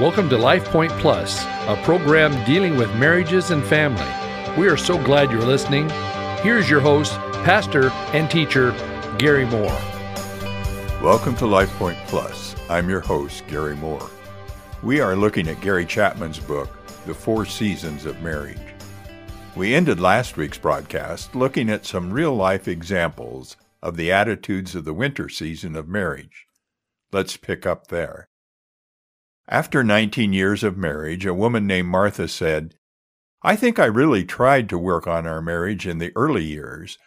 Welcome to Life Point Plus, a program dealing with marriages and family. We are so glad you're listening. Here's your host, pastor and teacher, Gary Moore. Welcome to Life Point Plus. I'm your host, Gary Moore. We are looking at Gary Chapman's book, The Four Seasons of Marriage. We ended last week's broadcast looking at some real life examples of the attitudes of the winter season of marriage. Let's pick up there. After 19 years of marriage, a woman named Martha said, I think I really tried to work on our marriage in the early years,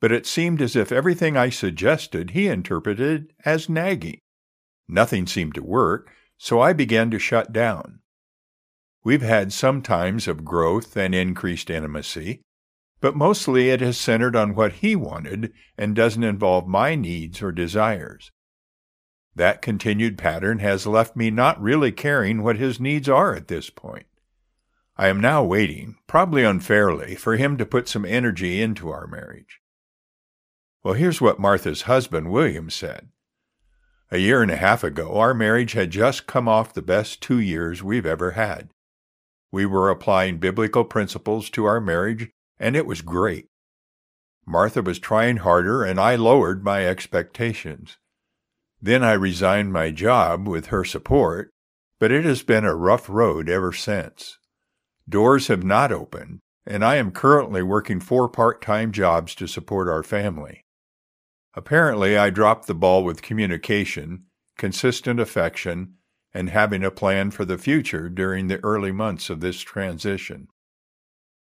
but it seemed as if everything I suggested he interpreted as nagging. Nothing seemed to work, so I began to shut down. We've had some times of growth and increased intimacy, but mostly it has centered on what he wanted and doesn't involve my needs or desires. That continued pattern has left me not really caring what his needs are at this point. I am now waiting, probably unfairly, for him to put some energy into our marriage. Well, here's what Martha's husband, William, said. A year and a half ago, our marriage had just come off the best two years we've ever had. We were applying biblical principles to our marriage, and it was great. Martha was trying harder, and I lowered my expectations. Then I resigned my job with her support, but it has been a rough road ever since. Doors have not opened, and I am currently working four part time jobs to support our family. Apparently, I dropped the ball with communication, consistent affection, and having a plan for the future during the early months of this transition.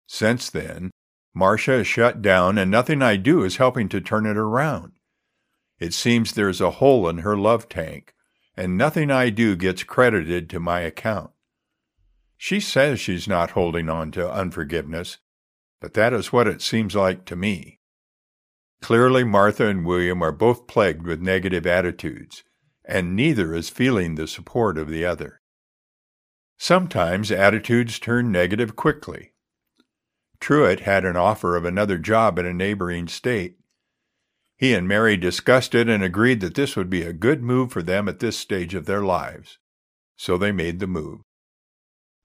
Since then, Martha is shut down, and nothing I do is helping to turn it around. It seems there's a hole in her love tank, and nothing I do gets credited to my account. She says she's not holding on to unforgiveness, but that is what it seems like to me. Clearly, Martha and William are both plagued with negative attitudes, and neither is feeling the support of the other. Sometimes attitudes turn negative quickly. Truett had an offer of another job in a neighboring state, he and Mary discussed it and agreed that this would be a good move for them at this stage of their lives. So they made the move.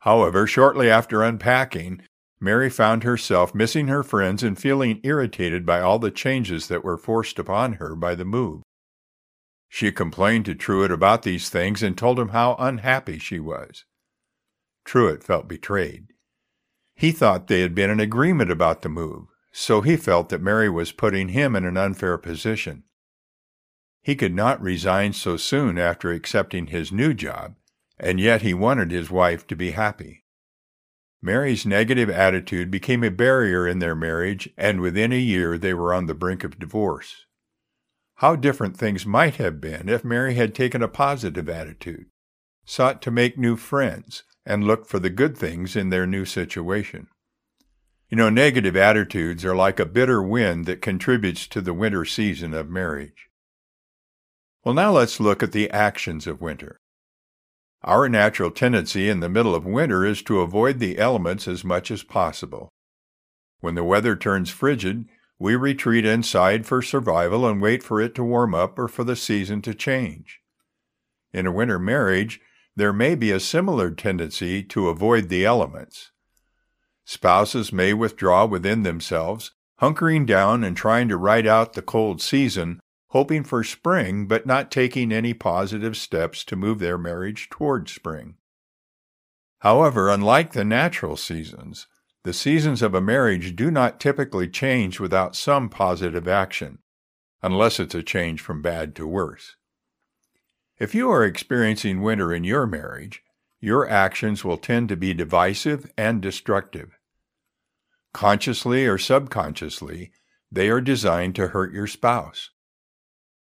However, shortly after unpacking, Mary found herself missing her friends and feeling irritated by all the changes that were forced upon her by the move. She complained to Truett about these things and told him how unhappy she was. Truett felt betrayed. He thought they had been in agreement about the move, so he felt that Mary was putting him in an unfair position. He could not resign so soon after accepting his new job, and yet he wanted his wife to be happy. Mary's negative attitude became a barrier in their marriage, and within a year they were on the brink of divorce. How different things might have been if Mary had taken a positive attitude, sought to make new friends, and looked for the good things in their new situation. You know, negative attitudes are like a bitter wind that contributes to the winter season of marriage. Well, now let's look at the actions of winter. Our natural tendency in the middle of winter is to avoid the elements as much as possible. When the weather turns frigid, we retreat inside for survival and wait for it to warm up or for the season to change. In a winter marriage, there may be a similar tendency to avoid the elements. Spouses may withdraw within themselves, hunkering down and trying to ride out the cold season, hoping for spring but not taking any positive steps to move their marriage toward spring. However, unlike the natural seasons, the seasons of a marriage do not typically change without some positive action, unless it's a change from bad to worse. If you are experiencing winter in your marriage, your actions will tend to be divisive and destructive. Consciously or subconsciously, they are designed to hurt your spouse.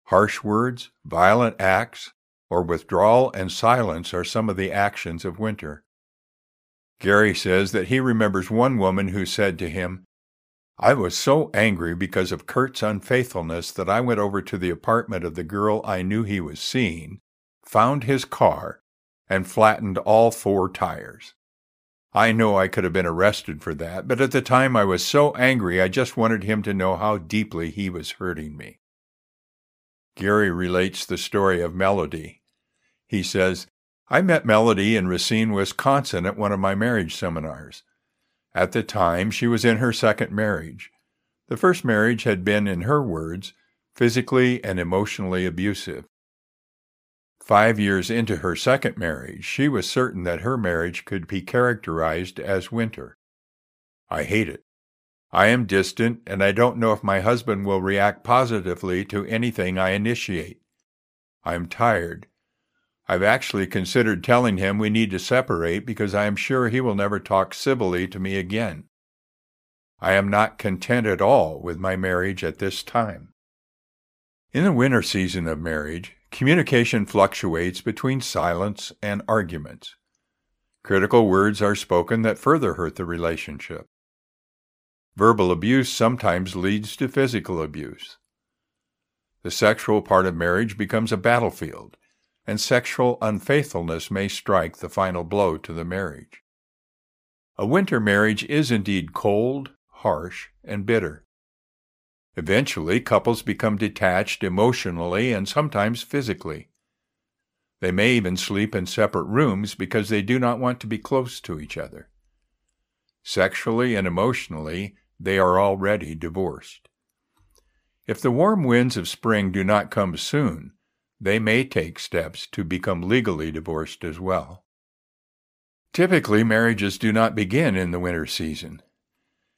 Harsh words, violent acts, or withdrawal and silence are some of the actions of winter. Gary says that he remembers one woman who said to him, I was so angry because of Kurt's unfaithfulness that I went over to the apartment of the girl I knew he was seeing, found his car, and flattened all four tires. I know I could have been arrested for that, but at the time I was so angry I just wanted him to know how deeply he was hurting me. Gary relates the story of Melody. He says, I met Melody in Racine, Wisconsin at one of my marriage seminars. At the time, she was in her second marriage. The first marriage had been, in her words, physically and emotionally abusive. Five years into her second marriage, she was certain that her marriage could be characterized as winter. I hate it. I am distant, and I don't know if my husband will react positively to anything I initiate. I am tired. I've actually considered telling him we need to separate because I am sure he will never talk civilly to me again. I am not content at all with my marriage at this time. In the winter season of marriage, communication fluctuates between silence and arguments. Critical words are spoken that further hurt the relationship. Verbal abuse sometimes leads to physical abuse. The sexual part of marriage becomes a battlefield and sexual unfaithfulness may strike the final blow to the marriage. A winter marriage is indeed cold, harsh, and bitter. Eventually, couples become detached emotionally and sometimes physically. They may even sleep in separate rooms because they do not want to be close to each other. Sexually and emotionally, they are already divorced. If the warm winds of spring do not come soon, they may take steps to become legally divorced as well. Typically, marriages do not begin in the winter season.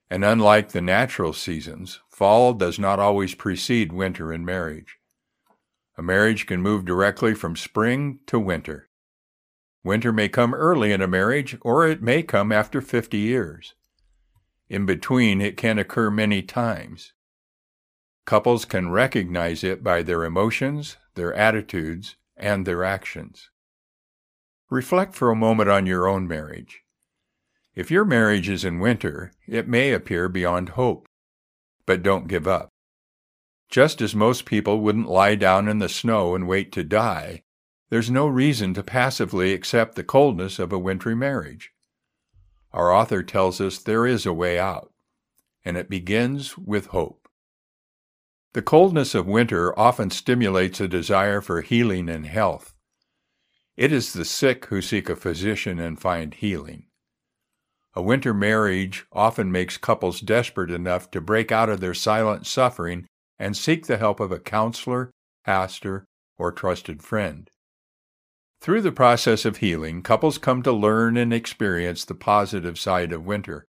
And unlike the natural seasons, fall does not always precede winter in marriage. A marriage can move directly from spring to winter. Winter may come early in a marriage, or it may come after 50 years. In between, it can occur many times. Couples can recognize it by their emotions, their attitudes, and their actions. Reflect for a moment on your own marriage. If your marriage is in winter, it may appear beyond hope. But don't give up. Just as most people wouldn't lie down in the snow and wait to die, there's no reason to passively accept the coldness of a wintry marriage. Our author tells us there is a way out, and it begins with hope. The coldness of winter often stimulates a desire for healing and health. It is the sick who seek a physician and find healing. A winter marriage often makes couples desperate enough to break out of their silent suffering and seek the help of a counselor, pastor, or trusted friend. Through the process of healing, couples come to learn and experience the positive side of winter.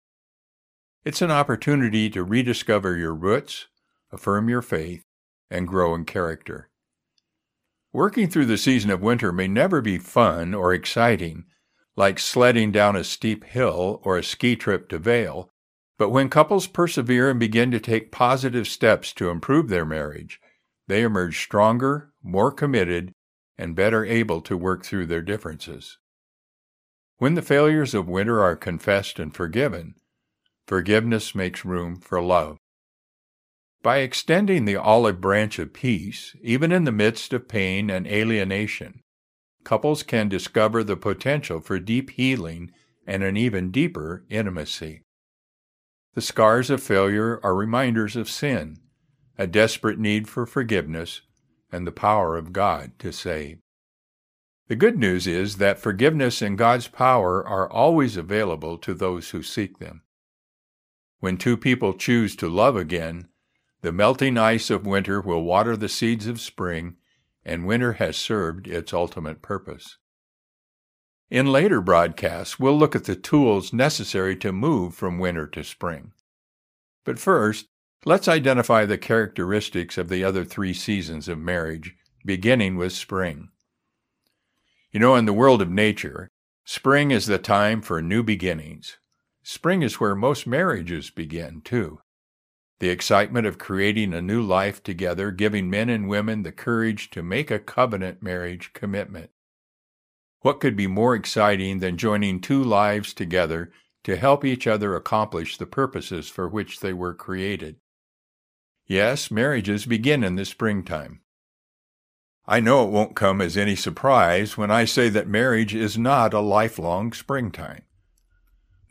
It's an opportunity to rediscover your roots, affirm your faith, and grow in character. Working through the season of winter may never be fun or exciting, like sledding down a steep hill or a ski trip to Vail, but when couples persevere and begin to take positive steps to improve their marriage, they emerge stronger, more committed, and better able to work through their differences. When the failures of winter are confessed and forgiven, forgiveness makes room for love. By extending the olive branch of peace, even in the midst of pain and alienation, couples can discover the potential for deep healing and an even deeper intimacy. The scars of failure are reminders of sin, a desperate need for forgiveness, and the power of God to save. The good news is that forgiveness and God's power are always available to those who seek them. When two people choose to love again, the melting ice of winter will water the seeds of spring, and winter has served its ultimate purpose. In later broadcasts, we'll look at the tools necessary to move from winter to spring. But first, let's identify the characteristics of the other three seasons of marriage, beginning with spring. You know, in the world of nature, spring is the time for new beginnings. Spring is where most marriages begin, too the excitement of creating a new life together, giving men and women the courage to make a covenant marriage commitment. What could be more exciting than joining two lives together to help each other accomplish the purposes for which they were created? Yes, marriages begin in the springtime. I know it won't come as any surprise when I say that marriage is not a lifelong springtime.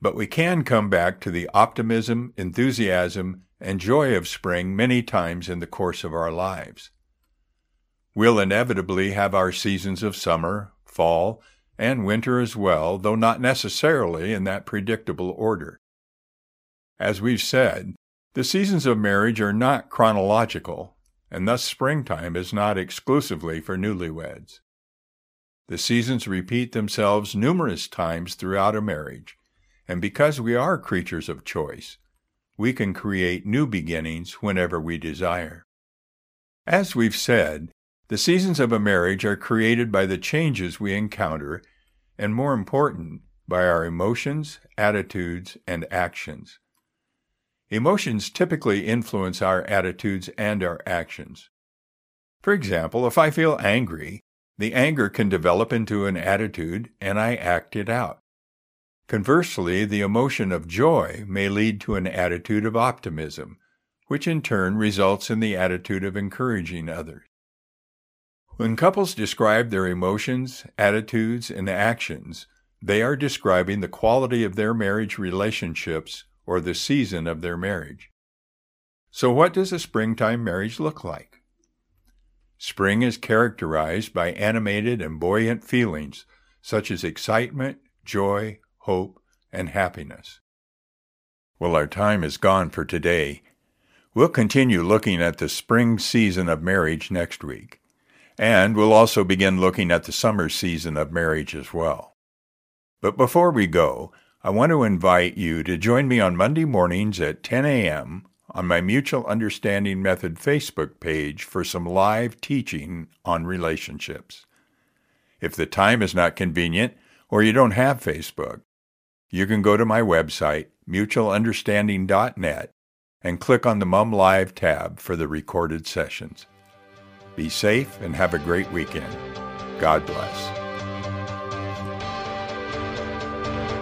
But we can come back to the optimism, enthusiasm, and joy of spring many times in the course of our lives. We'll inevitably have our seasons of summer, fall, and winter as well, though not necessarily in that predictable order. As we've said, the seasons of marriage are not chronological, and thus springtime is not exclusively for newlyweds. The seasons repeat themselves numerous times throughout a marriage, and because we are creatures of choice, we can create new beginnings whenever we desire. As we've said, the seasons of a marriage are created by the changes we encounter, and more important, by our emotions, attitudes, and actions. Emotions typically influence our attitudes and our actions. For example, if I feel angry, the anger can develop into an attitude and I act it out. Conversely, the emotion of joy may lead to an attitude of optimism, which in turn results in the attitude of encouraging others. When couples describe their emotions, attitudes, and actions, they are describing the quality of their marriage relationships or the season of their marriage. So, what does a springtime marriage look like? Spring is characterized by animated and buoyant feelings such as excitement, joy, hope, and happiness. Well, our time is gone for today. We'll continue looking at the spring season of marriage next week, and we'll also begin looking at the summer season of marriage as well. But before we go, I want to invite you to join me on Monday mornings at 10 a.m. on my Mutual Understanding Method Facebook page for some live teaching on relationships. If the time is not convenient or you don't have Facebook, you can go to my website, mutualunderstanding.net, and click on the Mum Live tab for the recorded sessions. Be safe and have a great weekend. God bless.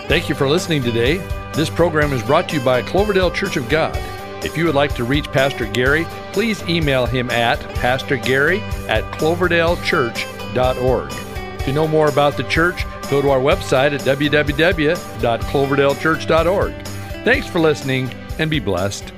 Thank you for listening today. This program is brought to you by Cloverdale Church of God. If you would like to reach Pastor Gary, please email him at pastorgary at cloverdalechurch.org. To know more about the church, go to our website at www.cloverdalechurch.org. Thanks for listening and be blessed.